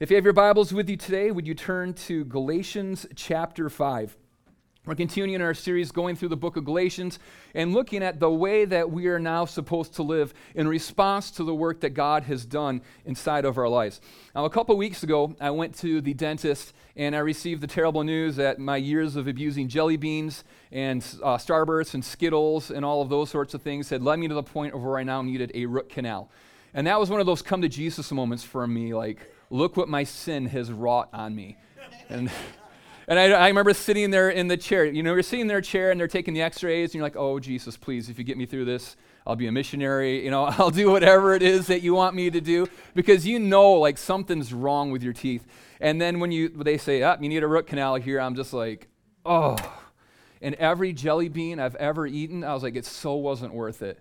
If you have your Bibles with you today, would you turn to Galatians chapter 5? We're continuing our series going through the book of Galatians and looking at the way that we are now supposed to live in response to the work that God has done inside of our lives. Now, a couple weeks ago, I went to the dentist and I received the terrible news that my years of abusing jelly beans and uh, Starbursts and Skittles and all of those sorts of things had led me to the point of where I now needed a root canal. And that was one of those come to Jesus moments for me, like, look what my sin has wrought on me. And, and I, I, remember sitting there in the chair. You know, you're sitting in their chair and they're taking the x rays, and you're like, oh, Jesus, please, if you get me through this, I'll be a missionary. You know, I'll do whatever it is that you want me to do because you know, like, something's wrong with your teeth. And then when you, they say, oh, you need a root canal here, I'm just like, oh. And every jelly bean I've ever eaten, I was like, it so wasn't worth it.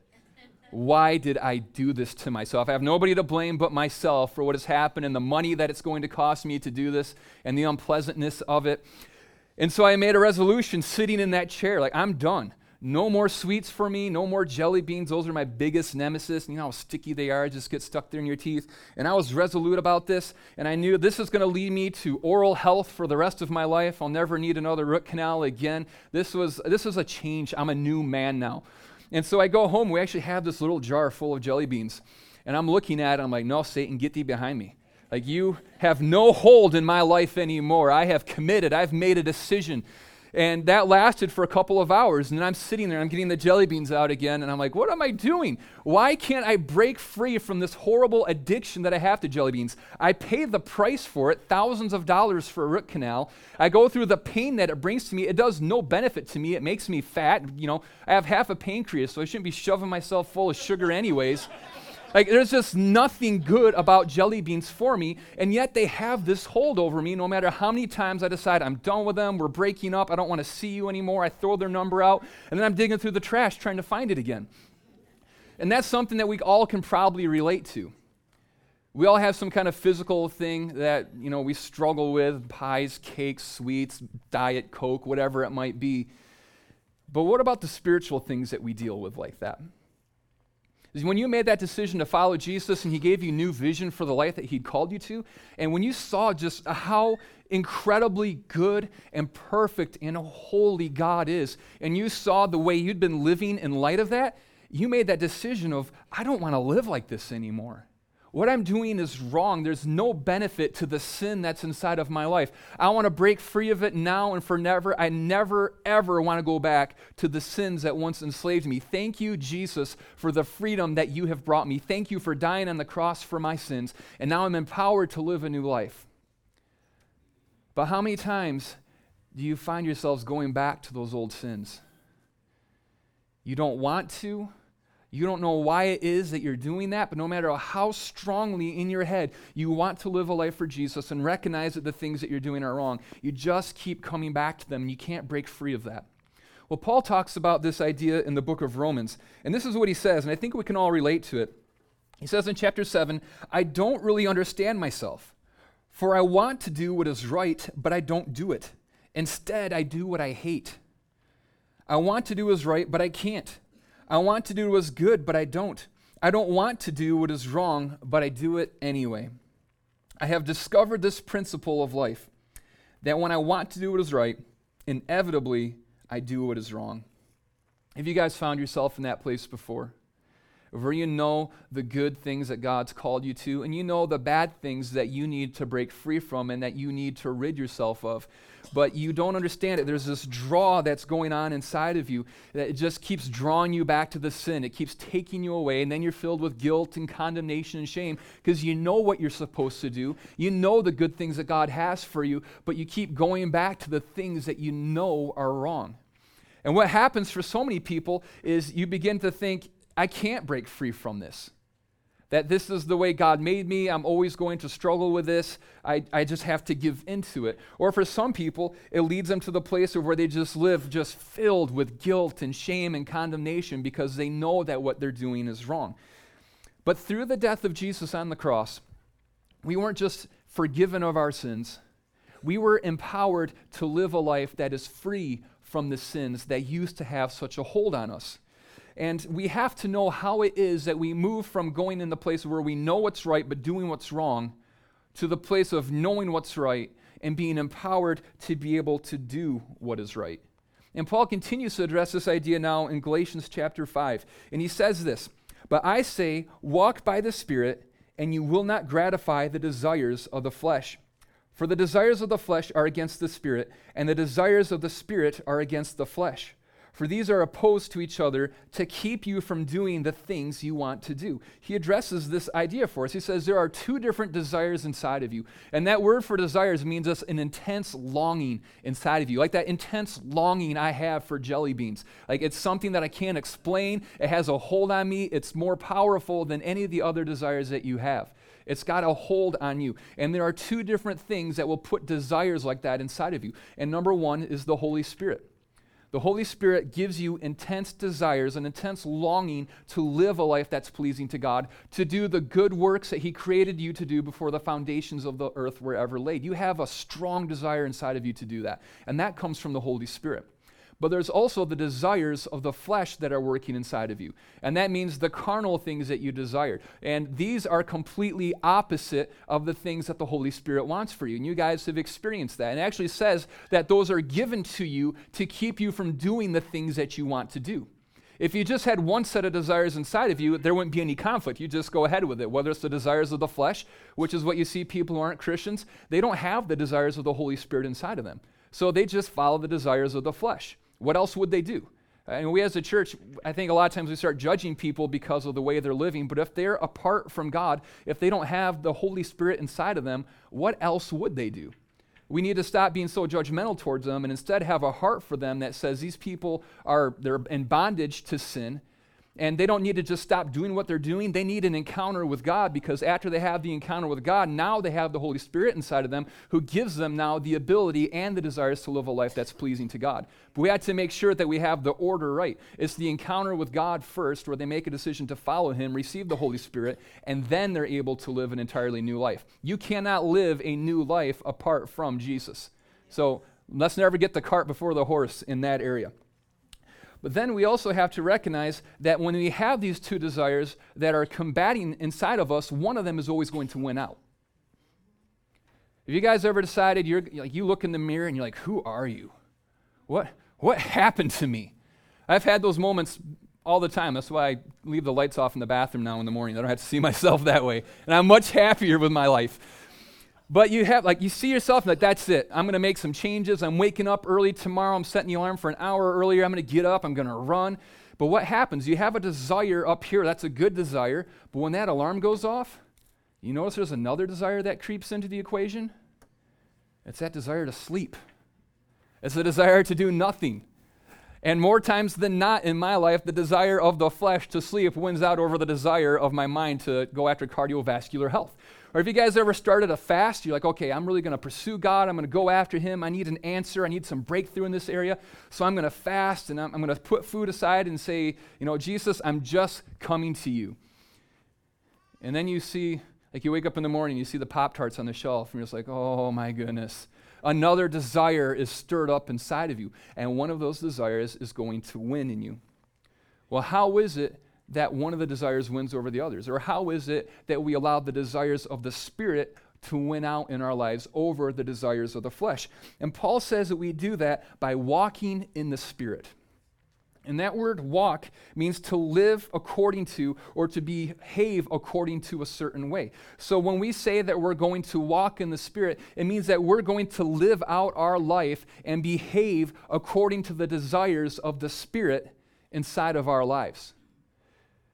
Why did I do this to myself? I have nobody to blame but myself for what has happened and the money that it's going to cost me to do this and the unpleasantness of it. And so I made a resolution sitting in that chair like, I'm done. No more sweets for me, no more jelly beans. Those are my biggest nemesis. You know how sticky they are, just get stuck there in your teeth. And I was resolute about this, and I knew this is going to lead me to oral health for the rest of my life. I'll never need another root canal again. This was this was a change. I'm a new man now. And so I go home. We actually have this little jar full of jelly beans. And I'm looking at it. I'm like, no, Satan, get thee behind me. Like, you have no hold in my life anymore. I have committed, I've made a decision. And that lasted for a couple of hours. And I'm sitting there, I'm getting the jelly beans out again, and I'm like, what am I doing? Why can't I break free from this horrible addiction that I have to jelly beans? I pay the price for it, thousands of dollars for a root canal. I go through the pain that it brings to me. It does no benefit to me. It makes me fat. You know, I have half a pancreas, so I shouldn't be shoving myself full of sugar, anyways. Like, there's just nothing good about jelly beans for me, and yet they have this hold over me no matter how many times I decide I'm done with them, we're breaking up, I don't want to see you anymore. I throw their number out, and then I'm digging through the trash trying to find it again. And that's something that we all can probably relate to. We all have some kind of physical thing that, you know, we struggle with pies, cakes, sweets, diet, coke, whatever it might be. But what about the spiritual things that we deal with like that? When you made that decision to follow Jesus and he gave you new vision for the life that he'd called you to, and when you saw just how incredibly good and perfect and holy God is, and you saw the way you'd been living in light of that, you made that decision of, I don't want to live like this anymore. What I'm doing is wrong. There's no benefit to the sin that's inside of my life. I want to break free of it now and for never. I never, ever want to go back to the sins that once enslaved me. Thank you, Jesus, for the freedom that you have brought me. Thank you for dying on the cross for my sins. And now I'm empowered to live a new life. But how many times do you find yourselves going back to those old sins? You don't want to, you don't know why it is that you're doing that, but no matter how strongly in your head you want to live a life for Jesus and recognize that the things that you're doing are wrong, you just keep coming back to them and you can't break free of that. Well, Paul talks about this idea in the book of Romans, and this is what he says, and I think we can all relate to it. He says in chapter 7, I don't really understand myself, for I want to do what is right, but I don't do it. Instead, I do what I hate. I want to do what is right, but I can't. I want to do what is good, but I don't. I don't want to do what is wrong, but I do it anyway. I have discovered this principle of life that when I want to do what is right, inevitably I do what is wrong. Have you guys found yourself in that place before? Where you know the good things that God's called you to, and you know the bad things that you need to break free from and that you need to rid yourself of but you don't understand it. There's this draw that's going on inside of you that it just keeps drawing you back to the sin. It keeps taking you away, and then you're filled with guilt and condemnation and shame because you know what you're supposed to do. You know the good things that God has for you, but you keep going back to the things that you know are wrong. And what happens for so many people is you begin to think, I can't break free from this that this is the way God made me. I'm always going to struggle with this. I, I just have to give into it. Or for some people, it leads them to the place of where they just live just filled with guilt and shame and condemnation because they know that what they're doing is wrong. But through the death of Jesus on the cross, we weren't just forgiven of our sins, we were empowered to live a life that is free from the sins that used to have such a hold on us. And we have to know how it is that we move from going in the place where we know what's right but doing what's wrong to the place of knowing what's right and being empowered to be able to do what is right. And Paul continues to address this idea now in Galatians chapter 5. And he says this But I say, walk by the Spirit, and you will not gratify the desires of the flesh. For the desires of the flesh are against the Spirit, and the desires of the Spirit are against the flesh for these are opposed to each other to keep you from doing the things you want to do. He addresses this idea for us. He says there are two different desires inside of you. And that word for desires means us an intense longing inside of you, like that intense longing I have for jelly beans. Like it's something that I can't explain, it has a hold on me, it's more powerful than any of the other desires that you have. It's got a hold on you. And there are two different things that will put desires like that inside of you. And number one is the Holy Spirit. The Holy Spirit gives you intense desires, an intense longing to live a life that's pleasing to God, to do the good works that He created you to do before the foundations of the earth were ever laid. You have a strong desire inside of you to do that, and that comes from the Holy Spirit. But there's also the desires of the flesh that are working inside of you. And that means the carnal things that you desire. And these are completely opposite of the things that the Holy Spirit wants for you. And you guys have experienced that. And it actually says that those are given to you to keep you from doing the things that you want to do. If you just had one set of desires inside of you, there wouldn't be any conflict. You just go ahead with it. Whether it's the desires of the flesh, which is what you see people who aren't Christians, they don't have the desires of the Holy Spirit inside of them. So they just follow the desires of the flesh. What else would they do? And we as a church, I think a lot of times we start judging people because of the way they're living. But if they're apart from God, if they don't have the Holy Spirit inside of them, what else would they do? We need to stop being so judgmental towards them and instead have a heart for them that says these people are they're in bondage to sin and they don't need to just stop doing what they're doing. They need an encounter with God because after they have the encounter with God, now they have the Holy Spirit inside of them who gives them now the ability and the desires to live a life that's pleasing to God. But we have to make sure that we have the order right. It's the encounter with God first, where they make a decision to follow Him, receive the Holy Spirit, and then they're able to live an entirely new life. You cannot live a new life apart from Jesus. So let's never get the cart before the horse in that area. But then we also have to recognize that when we have these two desires that are combating inside of us, one of them is always going to win out. Have you guys ever decided you're like you look in the mirror and you're like, who are you? What what happened to me? I've had those moments all the time. That's why I leave the lights off in the bathroom now in the morning. I don't have to see myself that way. And I'm much happier with my life. But you have, like, you see yourself like, that's it. I'm going to make some changes. I'm waking up early tomorrow. I'm setting the alarm for an hour earlier. I'm going to get up. I'm going to run. But what happens? You have a desire up here. That's a good desire. But when that alarm goes off, you notice there's another desire that creeps into the equation? It's that desire to sleep, it's the desire to do nothing. And more times than not in my life, the desire of the flesh to sleep wins out over the desire of my mind to go after cardiovascular health. Or if you guys ever started a fast, you're like, okay, I'm really going to pursue God. I'm going to go after Him. I need an answer. I need some breakthrough in this area. So I'm going to fast and I'm, I'm going to put food aside and say, you know, Jesus, I'm just coming to you. And then you see, like you wake up in the morning, you see the Pop Tarts on the shelf, and you're just like, oh my goodness. Another desire is stirred up inside of you. And one of those desires is going to win in you. Well, how is it that one of the desires wins over the others? Or how is it that we allow the desires of the Spirit to win out in our lives over the desires of the flesh? And Paul says that we do that by walking in the Spirit. And that word walk means to live according to or to behave according to a certain way. So when we say that we're going to walk in the Spirit, it means that we're going to live out our life and behave according to the desires of the Spirit inside of our lives.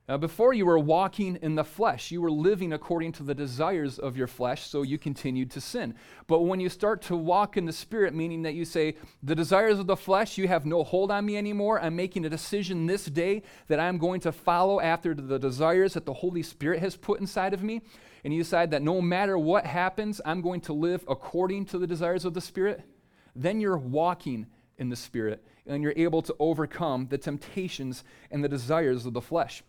Now, before you were walking in the flesh, you were living according to the desires of your flesh, so you continued to sin. But when you start to walk in the Spirit, meaning that you say, The desires of the flesh, you have no hold on me anymore. I'm making a decision this day that I'm going to follow after the desires that the Holy Spirit has put inside of me. And you decide that no matter what happens, I'm going to live according to the desires of the Spirit. Then you're walking in the Spirit, and you're able to overcome the temptations and the desires of the flesh.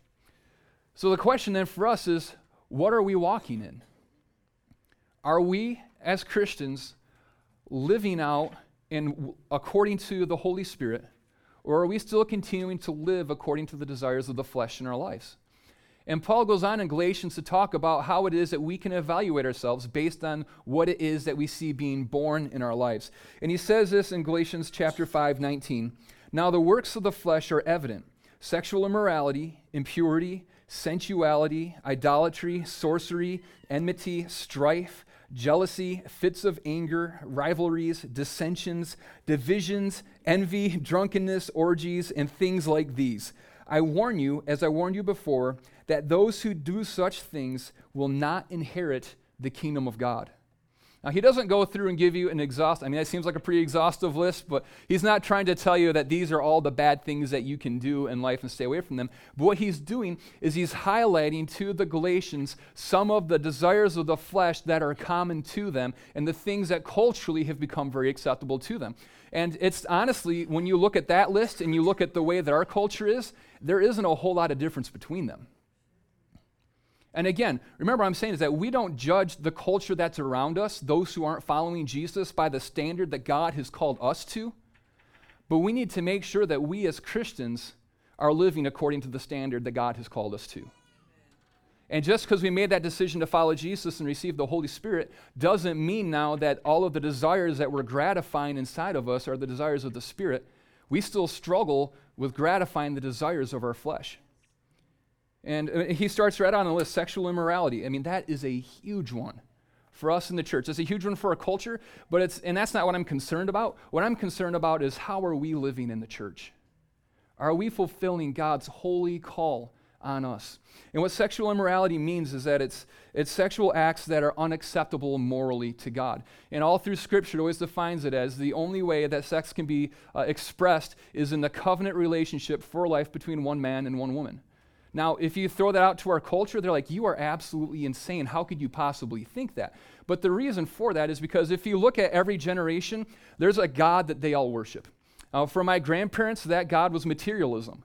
So the question then for us is what are we walking in? Are we, as Christians, living out in, according to the Holy Spirit, or are we still continuing to live according to the desires of the flesh in our lives? And Paul goes on in Galatians to talk about how it is that we can evaluate ourselves based on what it is that we see being born in our lives. And he says this in Galatians chapter 5, 19. Now the works of the flesh are evident sexual immorality, impurity, sensuality, idolatry, sorcery, enmity, strife, jealousy, fits of anger, rivalries, dissensions, divisions, envy, drunkenness, orgies, and things like these. I warn you, as I warned you before, that those who do such things will not inherit the kingdom of God. Now, he doesn't go through and give you an exhaust. I mean, that seems like a pretty exhaustive list, but he's not trying to tell you that these are all the bad things that you can do in life and stay away from them. But what he's doing is he's highlighting to the Galatians some of the desires of the flesh that are common to them and the things that culturally have become very acceptable to them. And it's honestly, when you look at that list and you look at the way that our culture is, there isn't a whole lot of difference between them. And again, remember what I'm saying is that we don't judge the culture that's around us, those who aren't following Jesus, by the standard that God has called us to. But we need to make sure that we as Christians are living according to the standard that God has called us to. And just because we made that decision to follow Jesus and receive the Holy Spirit doesn't mean now that all of the desires that we're gratifying inside of us are the desires of the Spirit. We still struggle with gratifying the desires of our flesh. And uh, he starts right on the list sexual immorality. I mean, that is a huge one for us in the church. It's a huge one for our culture, but it's, and that's not what I'm concerned about. What I'm concerned about is how are we living in the church? Are we fulfilling God's holy call on us? And what sexual immorality means is that it's, it's sexual acts that are unacceptable morally to God. And all through Scripture, it always defines it as the only way that sex can be uh, expressed is in the covenant relationship for life between one man and one woman. Now, if you throw that out to our culture, they're like, you are absolutely insane. How could you possibly think that? But the reason for that is because if you look at every generation, there's a God that they all worship. Uh, for my grandparents, that God was materialism.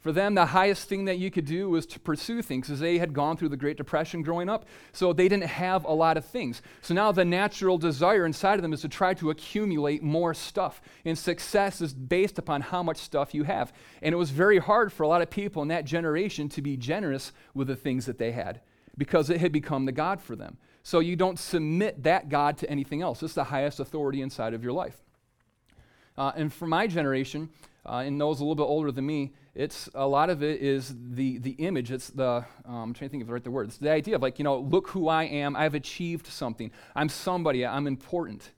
For them, the highest thing that you could do was to pursue things, as they had gone through the Great Depression growing up. So they didn't have a lot of things. So now the natural desire inside of them is to try to accumulate more stuff. And success is based upon how much stuff you have. And it was very hard for a lot of people in that generation to be generous with the things that they had because it had become the God for them. So you don't submit that God to anything else. It's the highest authority inside of your life. Uh, and for my generation, uh, and those a little bit older than me, it's a lot of it is the the image. It's the um, I'm trying to think of the right the word. It's the idea of like you know, look who I am. I've achieved something. I'm somebody. I'm important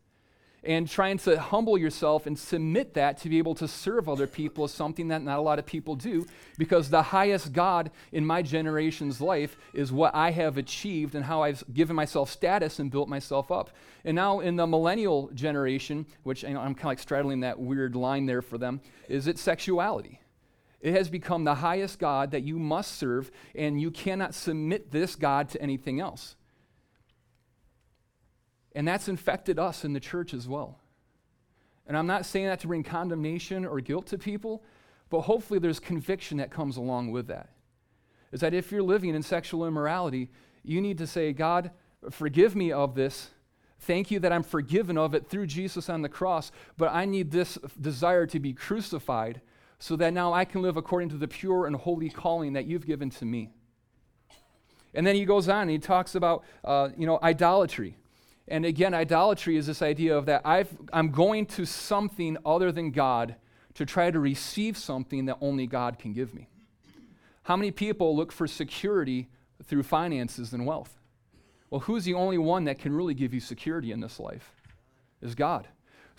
and trying to humble yourself and submit that to be able to serve other people is something that not a lot of people do because the highest God in my generation's life is what I have achieved and how I've given myself status and built myself up. And now in the millennial generation, which you know, I'm kind of like straddling that weird line there for them, is it sexuality. It has become the highest God that you must serve, and you cannot submit this God to anything else. And that's infected us in the church as well. And I'm not saying that to bring condemnation or guilt to people, but hopefully there's conviction that comes along with that. Is that if you're living in sexual immorality, you need to say, God, forgive me of this. Thank you that I'm forgiven of it through Jesus on the cross, but I need this desire to be crucified so that now I can live according to the pure and holy calling that you've given to me. And then he goes on and he talks about, uh, you know, idolatry. And again, idolatry is this idea of that I've, I'm going to something other than God to try to receive something that only God can give me. How many people look for security through finances and wealth? Well, who's the only one that can really give you security in this life? Is God.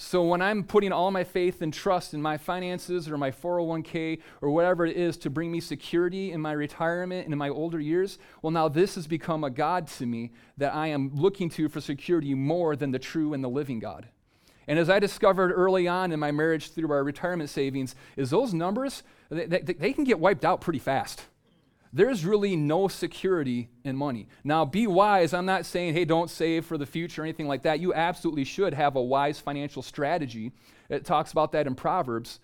So when I'm putting all my faith and trust in my finances or my 401k or whatever it is to bring me security in my retirement and in my older years, well, now this has become a God to me that I am looking to for security more than the true and the living God. And as I discovered early on in my marriage through our retirement savings, is those numbers, they, they, they can get wiped out pretty fast there's really no security in money. Now, be wise. I'm not saying, hey, don't save for the future or anything like that. You absolutely should have a wise financial strategy. It talks about that in Proverbs.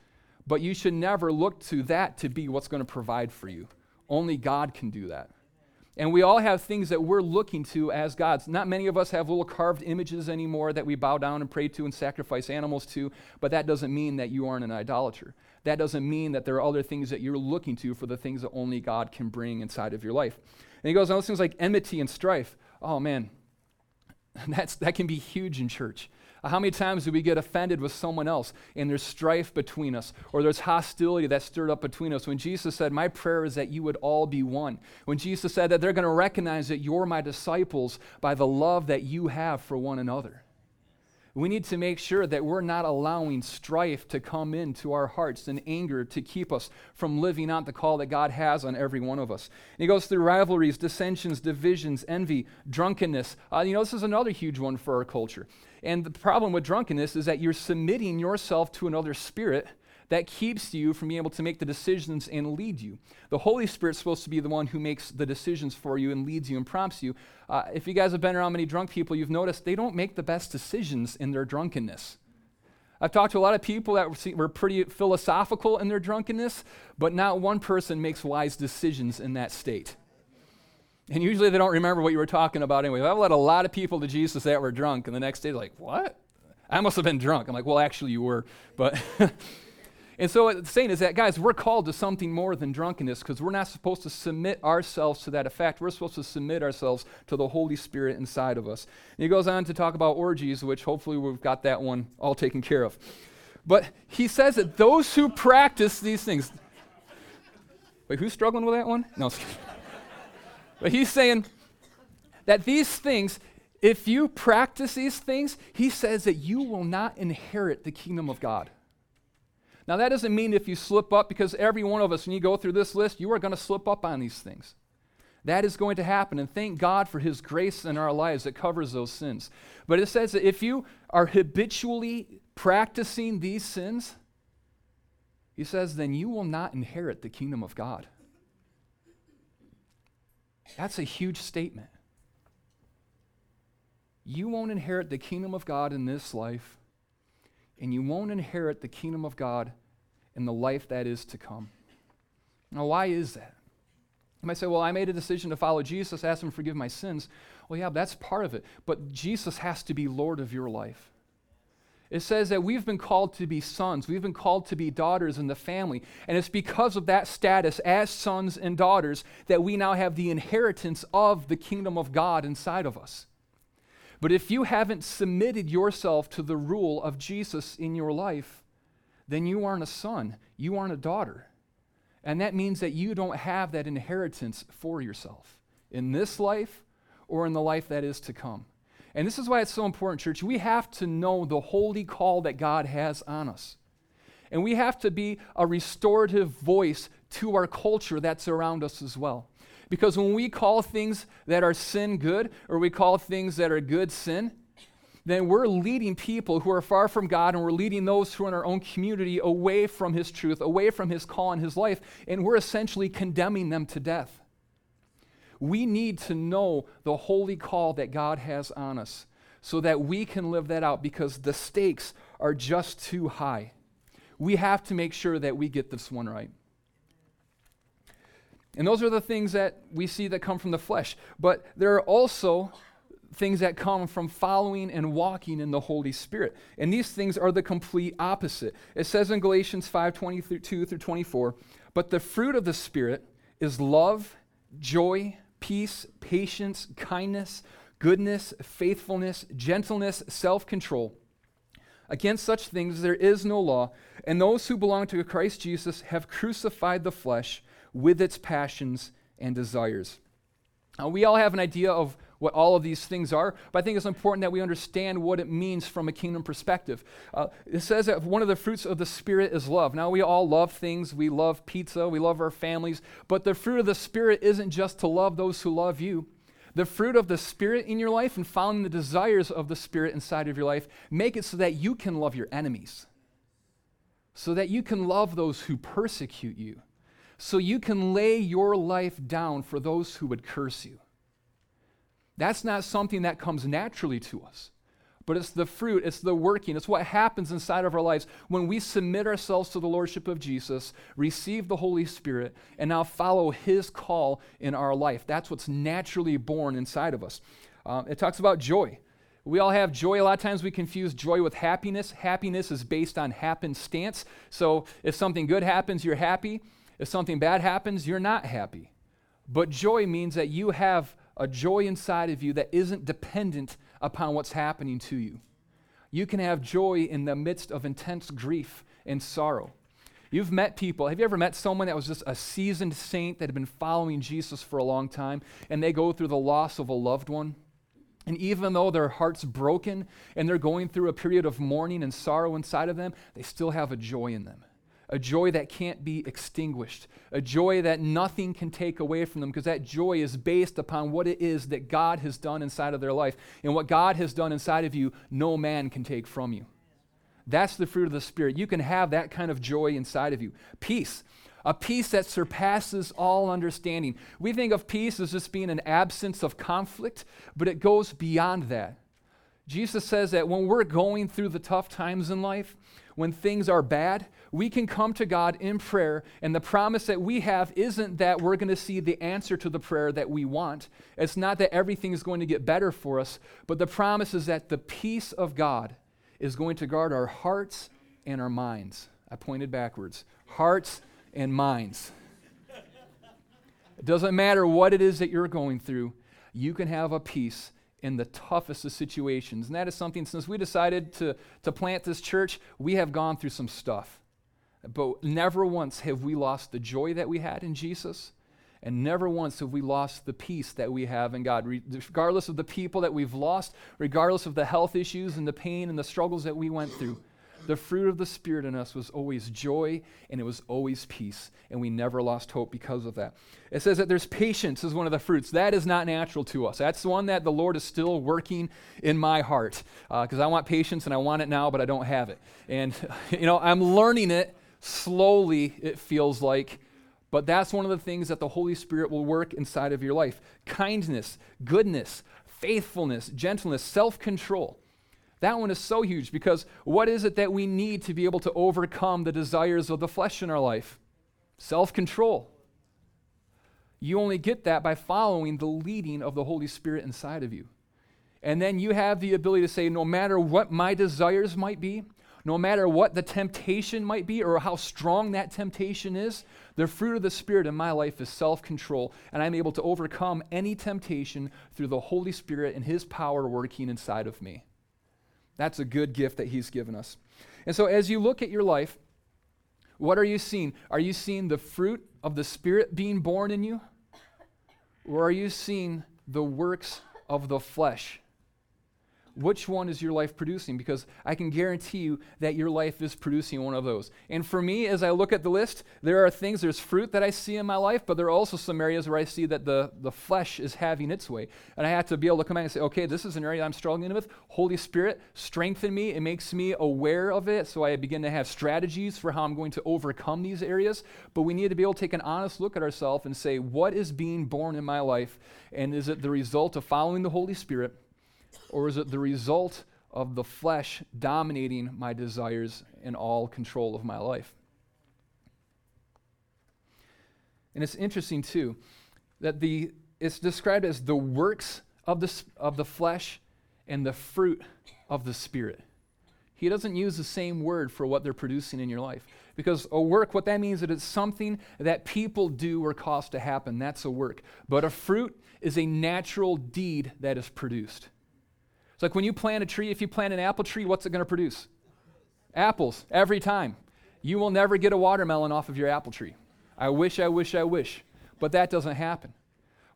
But you should never look to that to be what's going to provide for you. Only God can do that. And we all have things that we're looking to as gods. Not many of us have little carved images anymore that we bow down and pray to and sacrifice animals to, but that doesn't mean that you aren't an idolater. That doesn't mean that there are other things that you're looking to for the things that only God can bring inside of your life. And he goes on those things like enmity and strife. Oh man, that's, that can be huge in church. Uh, how many times do we get offended with someone else and there's strife between us or there's hostility that's stirred up between us? When Jesus said, My prayer is that you would all be one. When Jesus said that they're going to recognize that you're my disciples by the love that you have for one another. We need to make sure that we're not allowing strife to come into our hearts and anger to keep us from living out the call that God has on every one of us. And he goes through rivalries, dissensions, divisions, envy, drunkenness. Uh, you know, this is another huge one for our culture. And the problem with drunkenness is that you're submitting yourself to another spirit that keeps you from being able to make the decisions and lead you. The Holy Spirit's supposed to be the one who makes the decisions for you and leads you and prompts you. Uh, if you guys have been around many drunk people, you've noticed they don't make the best decisions in their drunkenness. I've talked to a lot of people that were pretty philosophical in their drunkenness, but not one person makes wise decisions in that state. And usually they don't remember what you were talking about anyway. I've led a lot of people to Jesus that were drunk, and the next day they're like, What? I must have been drunk. I'm like, Well, actually, you were. But. and so what it's saying is that, guys, we're called to something more than drunkenness because we're not supposed to submit ourselves to that effect. We're supposed to submit ourselves to the Holy Spirit inside of us. And he goes on to talk about orgies, which hopefully we've got that one all taken care of. But he says that those who practice these things. Wait, who's struggling with that one? No. But he's saying that these things, if you practice these things, he says that you will not inherit the kingdom of God. Now, that doesn't mean if you slip up, because every one of us, when you go through this list, you are going to slip up on these things. That is going to happen, and thank God for His grace in our lives that covers those sins. But it says that if you are habitually practicing these sins, He says, then you will not inherit the kingdom of God. That's a huge statement. You won't inherit the kingdom of God in this life, and you won't inherit the kingdom of God and the life that is to come. Now, why is that? You might say, well, I made a decision to follow Jesus, ask him to forgive my sins. Well, yeah, that's part of it. But Jesus has to be Lord of your life. It says that we've been called to be sons. We've been called to be daughters in the family. And it's because of that status as sons and daughters that we now have the inheritance of the kingdom of God inside of us. But if you haven't submitted yourself to the rule of Jesus in your life, then you aren't a son, you aren't a daughter. And that means that you don't have that inheritance for yourself in this life or in the life that is to come. And this is why it's so important, church. We have to know the holy call that God has on us. And we have to be a restorative voice to our culture that's around us as well. Because when we call things that are sin good, or we call things that are good sin, then we're leading people who are far from God and we're leading those who are in our own community away from His truth, away from His call in His life, and we're essentially condemning them to death. We need to know the holy call that God has on us so that we can live that out because the stakes are just too high. We have to make sure that we get this one right. And those are the things that we see that come from the flesh. But there are also things that come from following and walking in the Holy Spirit. And these things are the complete opposite. It says in Galatians 5 22 through 24, but the fruit of the Spirit is love, joy, peace, patience, kindness, goodness, faithfulness, gentleness, self control. Against such things there is no law, and those who belong to Christ Jesus have crucified the flesh with its passions and desires. Now, we all have an idea of what all of these things are, but I think it's important that we understand what it means from a kingdom perspective. Uh, it says that one of the fruits of the Spirit is love. Now, we all love things. We love pizza, we love our families, but the fruit of the Spirit isn't just to love those who love you. The fruit of the Spirit in your life and following the desires of the Spirit inside of your life make it so that you can love your enemies, so that you can love those who persecute you, so you can lay your life down for those who would curse you. That's not something that comes naturally to us. but it's the fruit, it's the working, it's what happens inside of our lives when we submit ourselves to the Lordship of Jesus, receive the Holy Spirit, and now follow His call in our life. That's what's naturally born inside of us. Um, it talks about joy. We all have joy. A lot of times we confuse joy with happiness. Happiness is based on happenstance. So if something good happens, you're happy. If something bad happens, you're not happy. But joy means that you have a joy inside of you that isn't dependent upon what's happening to you. You can have joy in the midst of intense grief and sorrow. You've met people. Have you ever met someone that was just a seasoned saint that had been following Jesus for a long time and they go through the loss of a loved one? And even though their heart's broken and they're going through a period of mourning and sorrow inside of them, they still have a joy in them a joy that can't be extinguished, a joy that nothing can take away from them, because that joy is based upon what it is that God has done inside of their life. And what God has done inside of you, no man can take from you. That's the fruit of the Spirit. You can have that kind of joy inside of you. Peace, a peace that surpasses all understanding. We think of peace as just being an absence of conflict, but it goes beyond that. Jesus says that when we're going through the tough times in life, when things are bad, we can come to God in prayer, and the promise that we have isn't that we're going to see the answer to the prayer that we want. It's not that everything is going to get better for us, but the promise is that the peace of God is going to guard our hearts and our minds. I pointed backwards. Hearts and minds. It doesn't matter what it is that you're going through, you can have a peace in the toughest of situations. And that is something, since we decided to, to plant this church, we have gone through some stuff. But never once have we lost the joy that we had in Jesus. And never once have we lost the peace that we have in God. Regardless of the people that we've lost, regardless of the health issues and the pain and the struggles that we went through, the fruit of the Spirit in us was always joy and it was always peace. And we never lost hope because of that. It says that there's patience as one of the fruits. That is not natural to us. That's the one that the Lord is still working in my heart because uh, I want patience and I want it now, but I don't have it. And, you know, I'm learning it slowly, it feels like. But that's one of the things that the Holy Spirit will work inside of your life kindness, goodness, faithfulness, gentleness, self control. That one is so huge because what is it that we need to be able to overcome the desires of the flesh in our life? Self control. You only get that by following the leading of the Holy Spirit inside of you. And then you have the ability to say, no matter what my desires might be, no matter what the temptation might be or how strong that temptation is, the fruit of the Spirit in my life is self control. And I'm able to overcome any temptation through the Holy Spirit and His power working inside of me. That's a good gift that He's given us. And so, as you look at your life, what are you seeing? Are you seeing the fruit of the Spirit being born in you? Or are you seeing the works of the flesh which one is your life producing? Because I can guarantee you that your life is producing one of those. And for me, as I look at the list, there are things, there's fruit that I see in my life, but there are also some areas where I see that the, the flesh is having its way. And I have to be able to come back and say, okay, this is an area I'm struggling with. Holy Spirit, strengthen me. It makes me aware of it. So I begin to have strategies for how I'm going to overcome these areas. But we need to be able to take an honest look at ourselves and say, what is being born in my life? And is it the result of following the Holy Spirit? Or is it the result of the flesh dominating my desires and all control of my life? And it's interesting, too, that the, it's described as the works of the, of the flesh and the fruit of the Spirit. He doesn't use the same word for what they're producing in your life. Because a work, what that means is that it's something that people do or cause to happen. That's a work. But a fruit is a natural deed that is produced. It's like when you plant a tree, if you plant an apple tree, what's it going to produce? Apples, every time. You will never get a watermelon off of your apple tree. I wish, I wish, I wish. But that doesn't happen.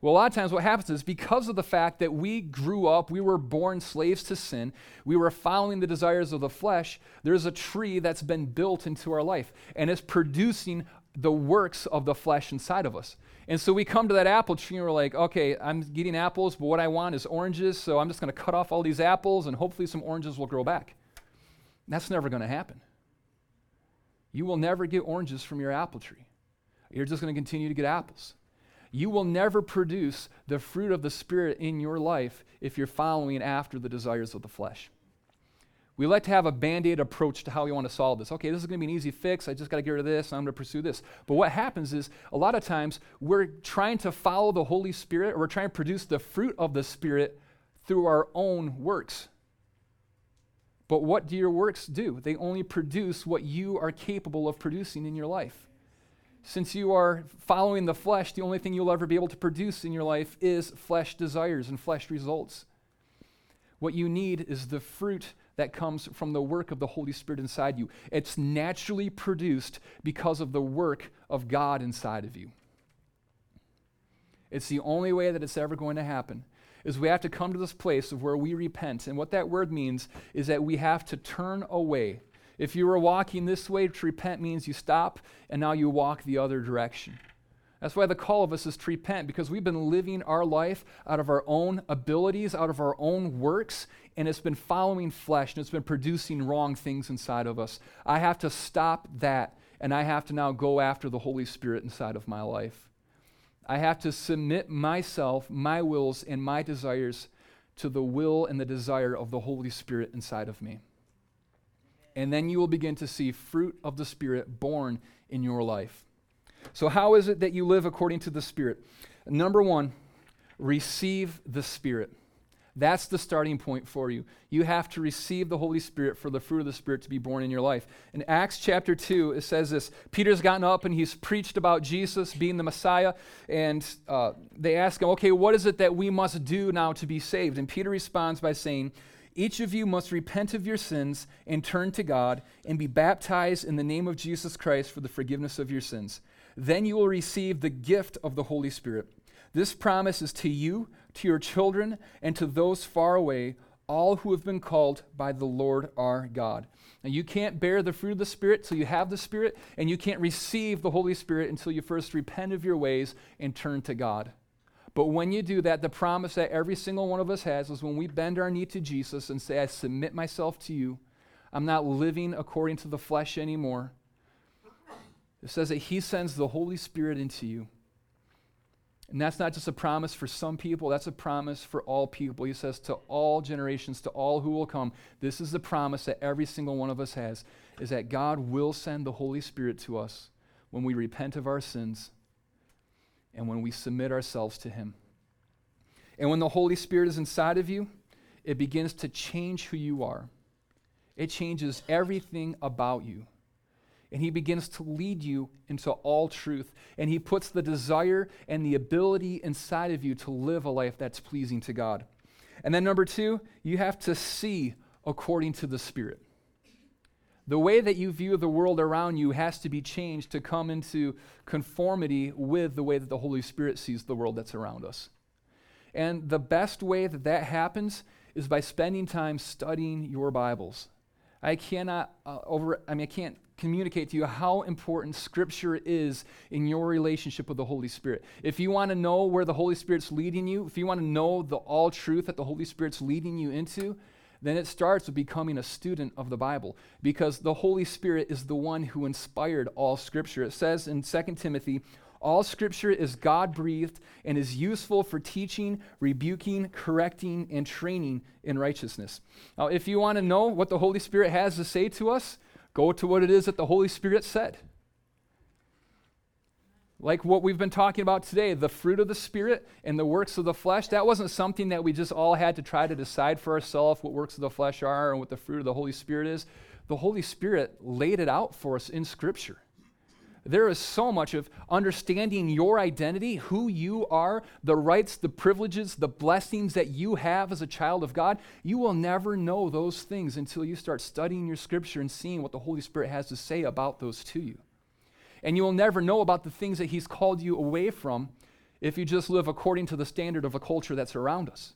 Well, a lot of times what happens is because of the fact that we grew up, we were born slaves to sin, we were following the desires of the flesh, there's a tree that's been built into our life and it's producing the works of the flesh inside of us. And so we come to that apple tree and we're like, okay, I'm getting apples, but what I want is oranges, so I'm just going to cut off all these apples and hopefully some oranges will grow back. That's never going to happen. You will never get oranges from your apple tree. You're just going to continue to get apples. You will never produce the fruit of the Spirit in your life if you're following after the desires of the flesh. We like to have a band aid approach to how we want to solve this. Okay, this is going to be an easy fix. I just got to get rid of this. I'm going to pursue this. But what happens is a lot of times we're trying to follow the Holy Spirit or we're trying to produce the fruit of the Spirit through our own works. But what do your works do? They only produce what you are capable of producing in your life. Since you are following the flesh, the only thing you'll ever be able to produce in your life is flesh desires and flesh results. What you need is the fruit that comes from the work of the Holy Spirit inside you. It's naturally produced because of the work of God inside of you. It's the only way that it's ever going to happen. Is we have to come to this place of where we repent. And what that word means is that we have to turn away. If you were walking this way, to repent means you stop and now you walk the other direction. That's why the call of us is to repent, because we've been living our life out of our own abilities, out of our own works, and it's been following flesh and it's been producing wrong things inside of us. I have to stop that, and I have to now go after the Holy Spirit inside of my life. I have to submit myself, my wills, and my desires to the will and the desire of the Holy Spirit inside of me. And then you will begin to see fruit of the Spirit born in your life. So, how is it that you live according to the Spirit? Number one, receive the Spirit. That's the starting point for you. You have to receive the Holy Spirit for the fruit of the Spirit to be born in your life. In Acts chapter 2, it says this Peter's gotten up and he's preached about Jesus being the Messiah. And uh, they ask him, okay, what is it that we must do now to be saved? And Peter responds by saying, each of you must repent of your sins and turn to God and be baptized in the name of Jesus Christ for the forgiveness of your sins. Then you will receive the gift of the Holy Spirit. This promise is to you, to your children, and to those far away, all who have been called by the Lord our God. Now, you can't bear the fruit of the Spirit till you have the Spirit, and you can't receive the Holy Spirit until you first repent of your ways and turn to God. But when you do that, the promise that every single one of us has is when we bend our knee to Jesus and say, I submit myself to you, I'm not living according to the flesh anymore. It says that He sends the Holy Spirit into you. And that's not just a promise for some people, that's a promise for all people. He says to all generations, to all who will come. This is the promise that every single one of us has is that God will send the Holy Spirit to us when we repent of our sins and when we submit ourselves to Him. And when the Holy Spirit is inside of you, it begins to change who you are. It changes everything about you and he begins to lead you into all truth. And he puts the desire and the ability inside of you to live a life that's pleasing to God. And then, number two, you have to see according to the Spirit. The way that you view the world around you has to be changed to come into conformity with the way that the Holy Spirit sees the world that's around us. And the best way that that happens is by spending time studying your Bibles. I cannot uh, over I mean I can't communicate to you how important Scripture is in your relationship with the Holy Spirit. If you want to know where the Holy Spirit's leading you, if you want to know the all truth that the Holy Spirit's leading you into, then it starts with becoming a student of the Bible because the Holy Spirit is the one who inspired all Scripture. It says in 2 Timothy, all Scripture is God breathed and is useful for teaching, rebuking, correcting, and training in righteousness. Now, if you want to know what the Holy Spirit has to say to us, Go to what it is that the Holy Spirit said. Like what we've been talking about today, the fruit of the Spirit and the works of the flesh, that wasn't something that we just all had to try to decide for ourselves what works of the flesh are and what the fruit of the Holy Spirit is. The Holy Spirit laid it out for us in Scripture. There is so much of understanding your identity, who you are, the rights, the privileges, the blessings that you have as a child of God. You will never know those things until you start studying your scripture and seeing what the Holy Spirit has to say about those to you. And you will never know about the things that He's called you away from if you just live according to the standard of a culture that's around us.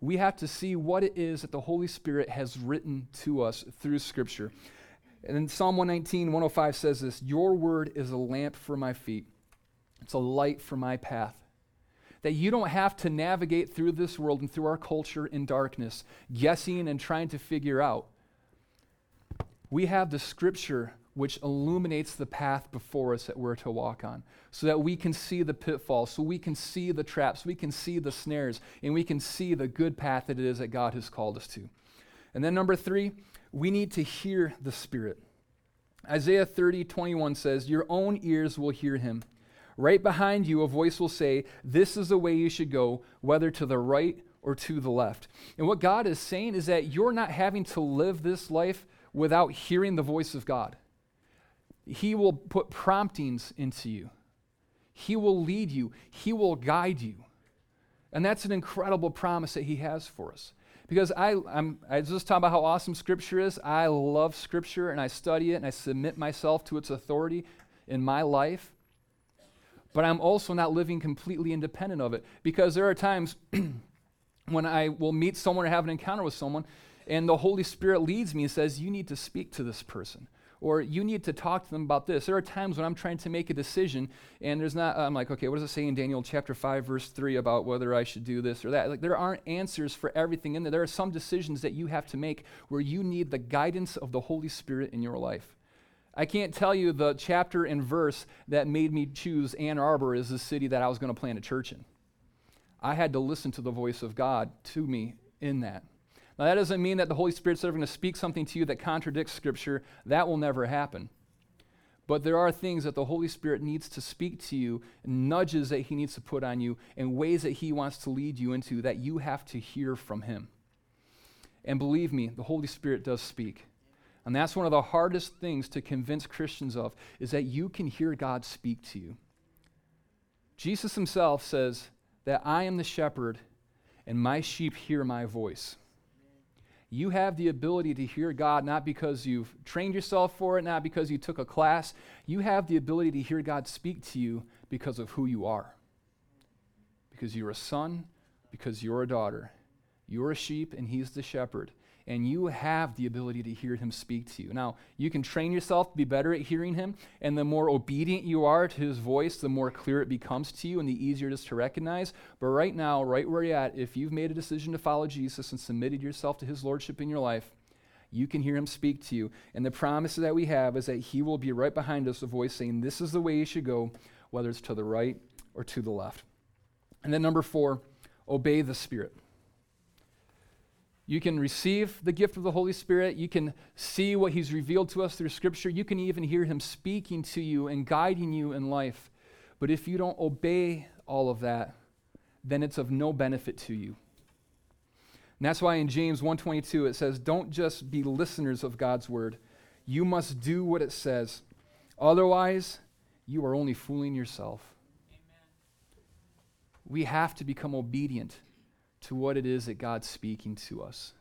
We have to see what it is that the Holy Spirit has written to us through Scripture. And then Psalm 119, 105 says this Your word is a lamp for my feet, it's a light for my path. That you don't have to navigate through this world and through our culture in darkness, guessing and trying to figure out. We have the scripture which illuminates the path before us that we're to walk on, so that we can see the pitfalls, so we can see the traps, we can see the snares, and we can see the good path that it is that God has called us to. And then number three, we need to hear the Spirit. Isaiah 30, 21 says, Your own ears will hear him. Right behind you, a voice will say, This is the way you should go, whether to the right or to the left. And what God is saying is that you're not having to live this life without hearing the voice of God. He will put promptings into you, He will lead you, He will guide you. And that's an incredible promise that He has for us. Because I, I'm, I was just talking about how awesome Scripture is. I love Scripture and I study it and I submit myself to its authority in my life. But I'm also not living completely independent of it. Because there are times when I will meet someone or have an encounter with someone and the Holy Spirit leads me and says, You need to speak to this person or you need to talk to them about this. There are times when I'm trying to make a decision and there's not, I'm like, okay, what does it say in Daniel chapter 5, verse 3 about whether I should do this or that? Like, there aren't answers for everything in there. There are some decisions that you have to make where you need the guidance of the Holy Spirit in your life. I can't tell you the chapter and verse that made me choose Ann Arbor as the city that I was going to plant a church in. I had to listen to the voice of God to me in that. Now, that doesn't mean that the Holy Spirit's ever going to speak something to you that contradicts Scripture. That will never happen. But there are things that the Holy Spirit needs to speak to you, nudges that He needs to put on you, and ways that He wants to lead you into that you have to hear from Him. And believe me, the Holy Spirit does speak. And that's one of the hardest things to convince Christians of, is that you can hear God speak to you. Jesus himself says that I am the shepherd, and my sheep hear my voice. You have the ability to hear God not because you've trained yourself for it, not because you took a class. You have the ability to hear God speak to you because of who you are. Because you're a son, because you're a daughter. You're a sheep, and He's the shepherd and you have the ability to hear him speak to you. Now, you can train yourself to be better at hearing him, and the more obedient you are to his voice, the more clear it becomes to you and the easier it is to recognize. But right now, right where you're at, if you've made a decision to follow Jesus and submitted yourself to his lordship in your life, you can hear him speak to you. And the promise that we have is that he will be right behind us, a voice saying, This is the way you should go, whether it's to the right or to the left. And then, number four, obey the Spirit. You can receive the gift of the Holy Spirit. You can see what He's revealed to us through Scripture. You can even hear Him speaking to you and guiding you in life. But if you don't obey all of that, then it's of no benefit to you. And that's why in James 1:22 it says, "Don't just be listeners of God's word. You must do what it says. Otherwise, you are only fooling yourself." Amen. We have to become obedient to what it is that God's speaking to us.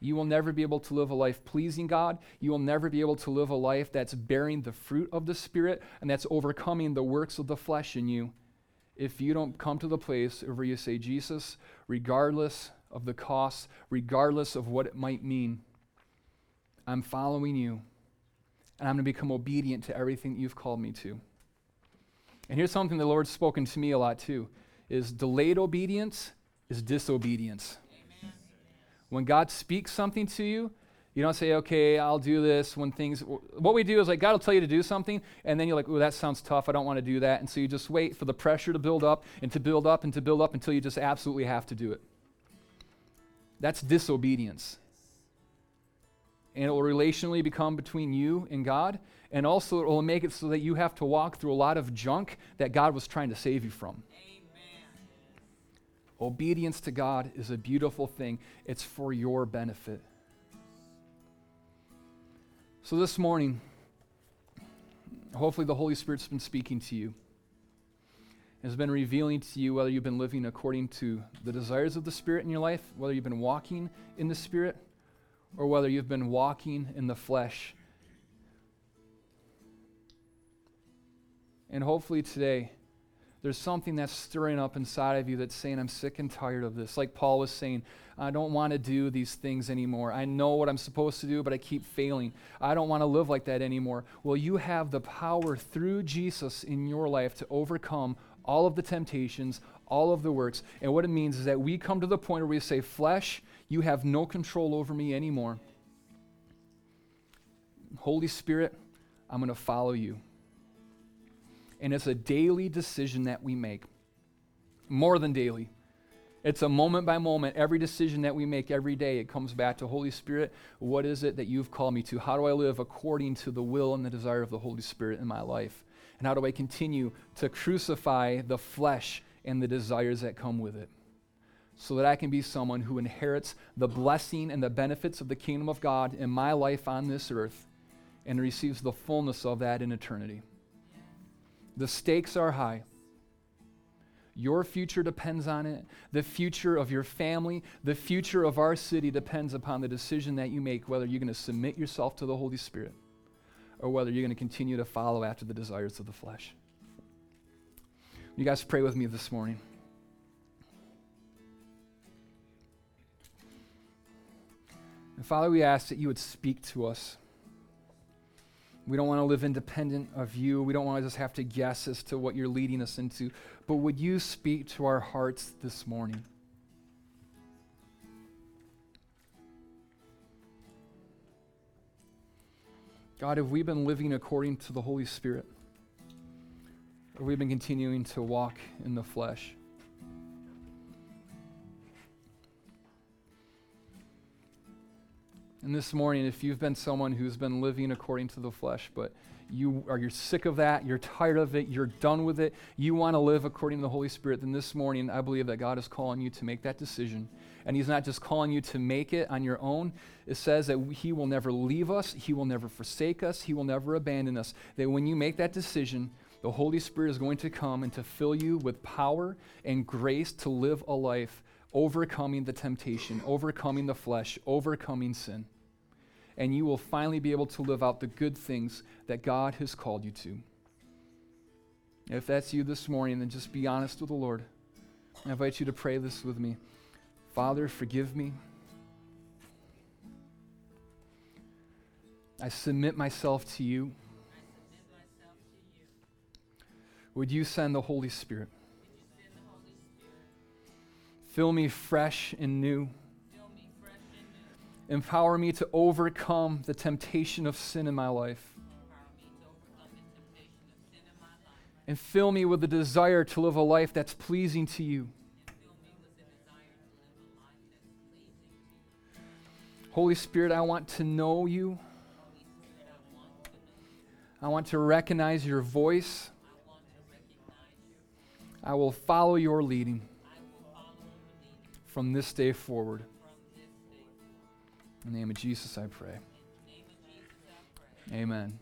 You will never be able to live a life pleasing God. You will never be able to live a life that's bearing the fruit of the Spirit and that's overcoming the works of the flesh in you if you don't come to the place where you say, Jesus, regardless of the cost, regardless of what it might mean, I'm following you and I'm going to become obedient to everything you've called me to. And here's something the Lord's spoken to me a lot too is delayed obedience is disobedience. Amen. When God speaks something to you, you don't say, okay, I'll do this when things. What we do is like, God will tell you to do something, and then you're like, oh, that sounds tough. I don't want to do that. And so you just wait for the pressure to build up and to build up and to build up until you just absolutely have to do it. That's disobedience. And it will relationally become between you and God. And also, it will make it so that you have to walk through a lot of junk that God was trying to save you from. Obedience to God is a beautiful thing, it's for your benefit. So, this morning, hopefully, the Holy Spirit's been speaking to you, has been revealing to you whether you've been living according to the desires of the Spirit in your life, whether you've been walking in the Spirit, or whether you've been walking in the flesh. And hopefully, today, there's something that's stirring up inside of you that's saying, I'm sick and tired of this. Like Paul was saying, I don't want to do these things anymore. I know what I'm supposed to do, but I keep failing. I don't want to live like that anymore. Well, you have the power through Jesus in your life to overcome all of the temptations, all of the works. And what it means is that we come to the point where we say, Flesh, you have no control over me anymore. Holy Spirit, I'm going to follow you and it's a daily decision that we make. More than daily. It's a moment by moment. Every decision that we make every day, it comes back to Holy Spirit. What is it that you've called me to? How do I live according to the will and the desire of the Holy Spirit in my life? And how do I continue to crucify the flesh and the desires that come with it? So that I can be someone who inherits the blessing and the benefits of the kingdom of God in my life on this earth and receives the fullness of that in eternity. The stakes are high. Your future depends on it. The future of your family, the future of our city depends upon the decision that you make whether you're going to submit yourself to the Holy Spirit or whether you're going to continue to follow after the desires of the flesh. You guys pray with me this morning. And Father, we ask that you would speak to us. We don't want to live independent of you. We don't want to just have to guess as to what you're leading us into. But would you speak to our hearts this morning? God, have we been living according to the Holy Spirit? Or have we been continuing to walk in the flesh? And this morning, if you've been someone who's been living according to the flesh, but you are you're sick of that, you're tired of it, you're done with it, you want to live according to the Holy Spirit, then this morning I believe that God is calling you to make that decision. And He's not just calling you to make it on your own. It says that He will never leave us, He will never forsake us, He will never abandon us. That when you make that decision, the Holy Spirit is going to come and to fill you with power and grace to live a life overcoming the temptation, overcoming the flesh, overcoming sin. And you will finally be able to live out the good things that God has called you to. If that's you this morning, then just be honest with the Lord. I invite you to pray this with me. Father, forgive me. I submit myself to you. Would you send the Holy Spirit? Fill me fresh and new. Empower me to overcome the temptation of sin in my life. And fill me with the desire to live a life that's pleasing to you. Holy Spirit, I want to know you. I want to recognize your voice. I will follow your leading from this day forward. In the name of Jesus, I pray. Amen.